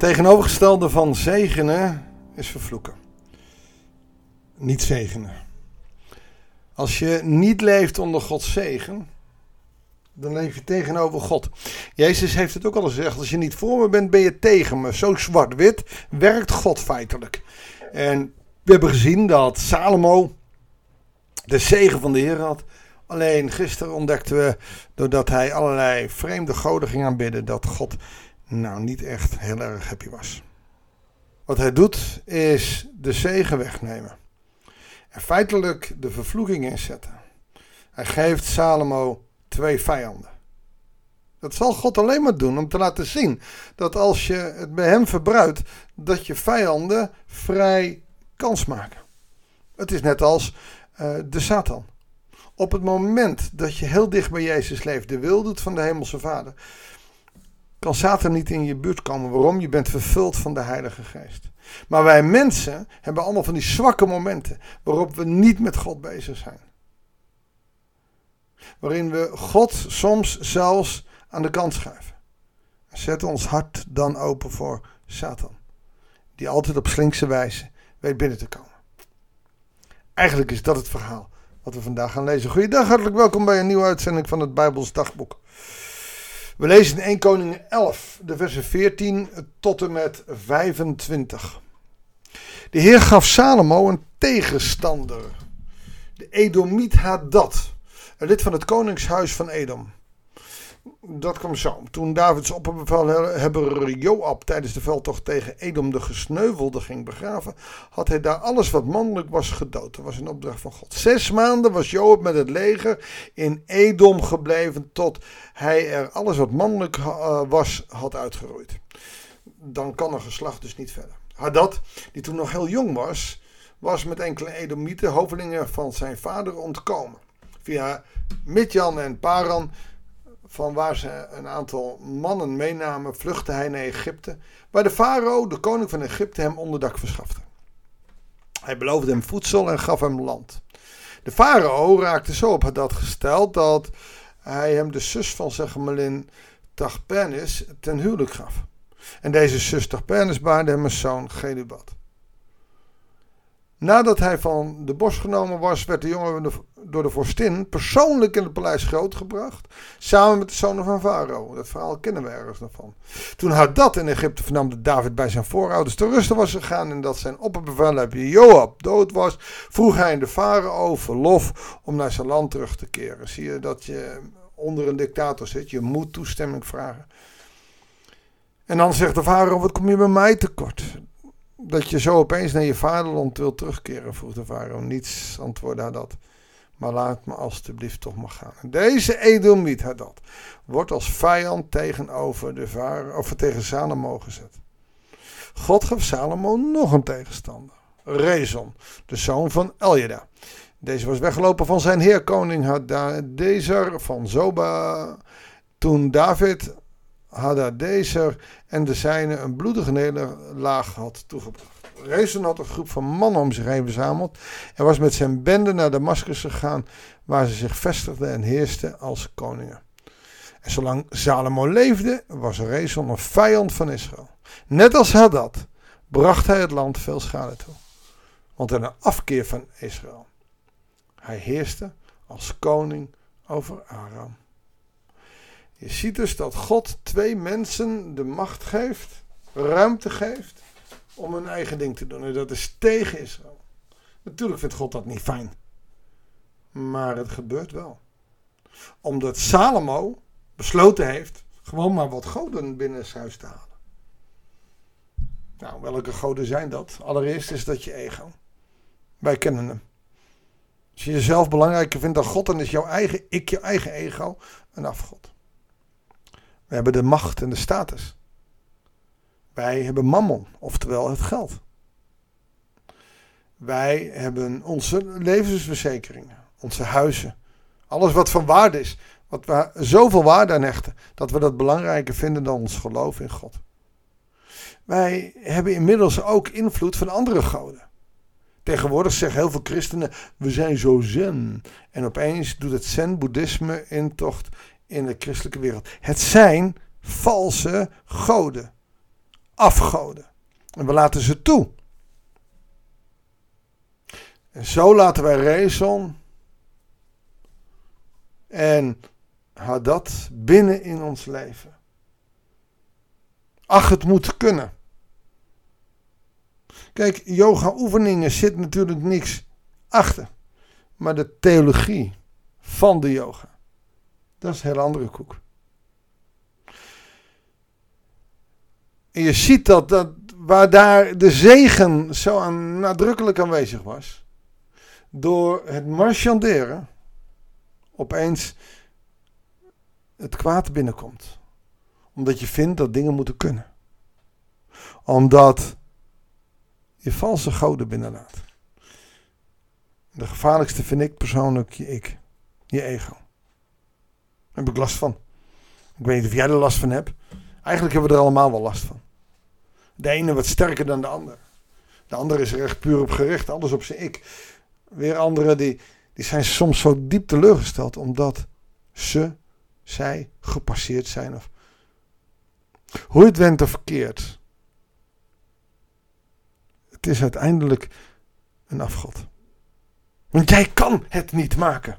tegenovergestelde van zegenen is vervloeken. Niet zegenen. Als je niet leeft onder Gods zegen, dan leef je tegenover God. Jezus heeft het ook al gezegd: als je niet voor me bent, ben je tegen me. Zo zwart-wit werkt God feitelijk. En we hebben gezien dat Salomo de zegen van de Heer had. Alleen gisteren ontdekten we, doordat hij allerlei vreemde goden ging aanbidden, dat God nou niet echt heel erg happy was. Wat hij doet is de zegen wegnemen. En feitelijk de vervloeking inzetten. Hij geeft Salomo twee vijanden. Dat zal God alleen maar doen om te laten zien dat als je het bij hem verbruikt, dat je vijanden vrij kans maken. Het is net als uh, de Satan. Op het moment dat je heel dicht bij Jezus leeft, de wil doet van de Hemelse Vader, kan Satan niet in je buurt komen. Waarom? Je bent vervuld van de Heilige Geest. Maar wij mensen hebben allemaal van die zwakke momenten waarop we niet met God bezig zijn. Waarin we God soms zelfs aan de kant schuiven. Zet ons hart dan open voor Satan. Die altijd op slinkse wijze weet binnen te komen. Eigenlijk is dat het verhaal wat we vandaag gaan lezen. Goeiedag, hartelijk welkom bij een nieuwe uitzending van het Bijbels Dagboek. We lezen in 1 Koning 11, de versen 14 tot en met 25. De Heer gaf Salomo een tegenstander, de Edomiet Hadad, een lid van het koningshuis van Edom. Dat kwam zo. Toen Davids opperbevelhebber Joab tijdens de veldtocht tegen Edom de gesneuvelde ging begraven, had hij daar alles wat mannelijk was gedood. Dat was een opdracht van God. Zes maanden was Joab met het leger in Edom gebleven tot hij er alles wat mannelijk eh, was had uitgeroeid. Dan kan een geslacht dus niet verder. Hadad, die toen nog heel jong was, was met enkele Edomieten, hovelingen van zijn vader, ontkomen. Via Midjan en Paran van waar ze een aantal mannen meenamen, vluchtte hij naar Egypte, waar de farao, de koning van Egypte, hem onderdak verschafte. Hij beloofde hem voedsel en gaf hem land. De farao raakte zo op dat gesteld dat hij hem de zus van zijn gemelin Tachpenis ten huwelijk gaf. En deze zus Tachpenis baarde hem een zoon Genubat. Nadat hij van de bos genomen was, werd de jongen door de vorstin persoonlijk in het paleis grootgebracht. Samen met de zonen van Farao. Dat verhaal kennen we ergens nog van. Toen Hadad in Egypte vernam dat David bij zijn voorouders te rusten was gegaan. En dat zijn opperbevelhebber Joab dood was. Vroeg hij de Farao verlof om naar zijn land terug te keren. Zie je dat je onder een dictator zit. Je moet toestemming vragen. En dan zegt de farao, wat kom je bij mij tekort? dat je zo opeens naar je vaderland wilt terugkeren, vroeg de farao. Niets, antwoordde hij dat. Maar laat me alstublieft toch maar gaan. Deze Edomiet had dat. Wordt als vijand tegenover de vader, of tegen Salomo gezet. God gaf Salomo nog een tegenstander. Rezon, de zoon van Eljeda. Deze was weggelopen van zijn heer koning Hadadezer van Zoba. Toen David Hadadezer en de zijnen een bloedige nederlaag had toegebracht. Rezon had een groep van mannen om zich heen verzameld en was met zijn bende naar Damascus gegaan, waar ze zich vestigden en heersten als koningen. En zolang Salomo leefde, was Rezon een vijand van Israël. Net als Hadad bracht hij het land veel schade toe. Want in een afkeer van Israël. Hij heerste als koning over Aram. Je ziet dus dat God twee mensen de macht geeft, ruimte geeft om hun eigen ding te doen. En dat is tegen Israël. Natuurlijk vindt God dat niet fijn. Maar het gebeurt wel. Omdat Salomo besloten heeft gewoon maar wat goden binnen zijn huis te halen. Nou, welke goden zijn dat? Allereerst is dat je ego. Wij kennen hem. Als je jezelf belangrijker vindt dan God, dan is jouw eigen ik, je eigen ego, een afgod. We hebben de macht en de status. Wij hebben mammon, oftewel het geld. Wij hebben onze levensverzekeringen, onze huizen. Alles wat van waarde is. Wat we zoveel waarde aan hechten. Dat we dat belangrijker vinden dan ons geloof in God. Wij hebben inmiddels ook invloed van andere goden. Tegenwoordig zeggen heel veel christenen: we zijn zo zen. En opeens doet het zen-boeddhisme intocht in de christelijke wereld. Het zijn valse goden. Afgoden. En we laten ze toe. En zo laten wij Rezon en dat binnen in ons leven. Ach, het moet kunnen. Kijk, yoga oefeningen zit natuurlijk niks achter. Maar de theologie van de yoga, dat is een hele andere koek. En je ziet dat, dat waar daar de zegen zo aan, nadrukkelijk aanwezig was, door het marchanderen opeens het kwaad binnenkomt. Omdat je vindt dat dingen moeten kunnen. Omdat je valse goden binnenlaat. De gevaarlijkste vind ik persoonlijk je ik. Je ego. Daar heb ik last van. Ik weet niet of jij er last van hebt. Eigenlijk hebben we er allemaal wel last van. De ene wat sterker dan de ander. De andere is er echt puur op gericht, alles op zijn ik. Weer anderen die, die zijn soms zo diep teleurgesteld omdat ze, zij gepasseerd zijn. Of hoe het went of verkeerd. Het is uiteindelijk een afgod. Want jij kan het niet maken.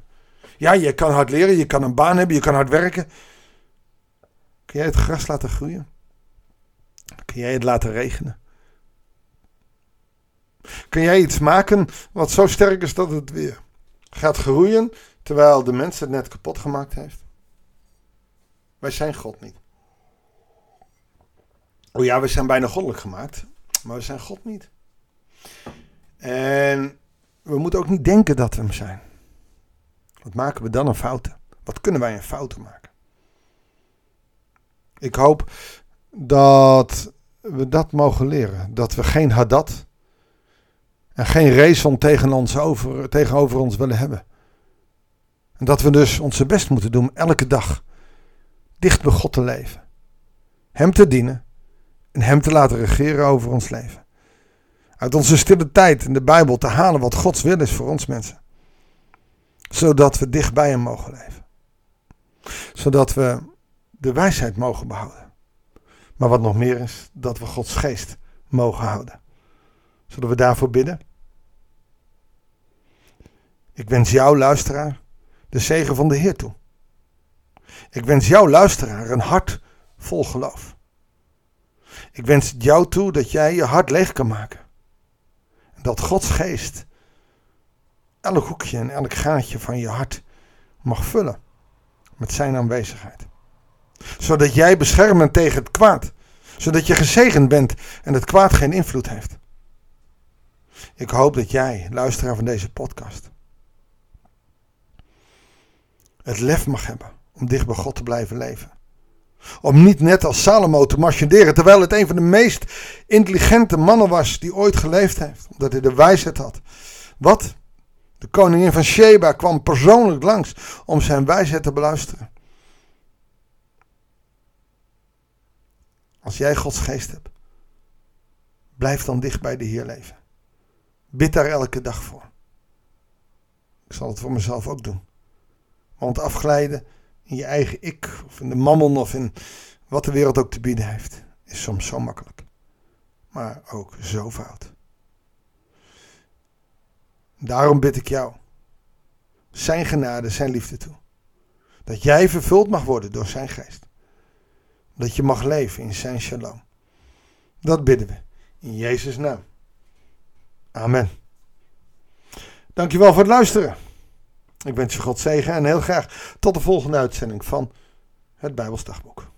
Ja, je kan hard leren, je kan een baan hebben, je kan hard werken. Kun jij het gras laten groeien? Kun jij het laten regenen? Kun jij iets maken wat zo sterk is dat het weer gaat groeien, terwijl de mens het net kapot gemaakt heeft? Wij zijn God niet. Oh ja, we zijn bijna goddelijk gemaakt, maar we zijn God niet. En we moeten ook niet denken dat we hem zijn. Wat maken we dan een fouten? Wat kunnen wij een fouten maken? Ik hoop dat we dat mogen leren. Dat we geen hadat en geen rezon tegen ons over, tegenover ons willen hebben. En dat we dus onze best moeten doen elke dag dicht bij God te leven. Hem te dienen en Hem te laten regeren over ons leven. Uit onze stille tijd in de Bijbel te halen wat Gods wil is voor ons mensen. Zodat we dicht bij Hem mogen leven. Zodat we de wijsheid mogen behouden. Maar wat nog meer is, dat we Gods geest mogen houden. Zullen we daarvoor bidden? Ik wens jou, luisteraar, de zegen van de Heer toe. Ik wens jou, luisteraar, een hart vol geloof. Ik wens jou toe dat jij je hart leeg kan maken. En dat Gods geest elk hoekje en elk gaatje van je hart mag vullen met zijn aanwezigheid. Zodat jij beschermend tegen het kwaad, zodat je gezegend bent en het kwaad geen invloed heeft. Ik hoop dat jij, luisteraar van deze podcast, het lef mag hebben om dicht bij God te blijven leven. Om niet net als Salomo te marchanderen, terwijl het een van de meest intelligente mannen was die ooit geleefd heeft. Omdat hij de wijsheid had. Wat? De koningin van Sheba kwam persoonlijk langs om zijn wijsheid te beluisteren. Als jij Gods geest hebt, blijf dan dicht bij de Heer leven. Bid daar elke dag voor. Ik zal het voor mezelf ook doen. Want afglijden in je eigen ik, of in de mammon, of in wat de wereld ook te bieden heeft, is soms zo makkelijk. Maar ook zo fout. Daarom bid ik jou, zijn genade, zijn liefde toe. Dat jij vervuld mag worden door zijn geest. Dat je mag leven in zijn shalom. Dat bidden we in Jezus' naam. Amen. Dankjewel voor het luisteren. Ik wens je God zegen en heel graag tot de volgende uitzending van het Bijbelsdagboek.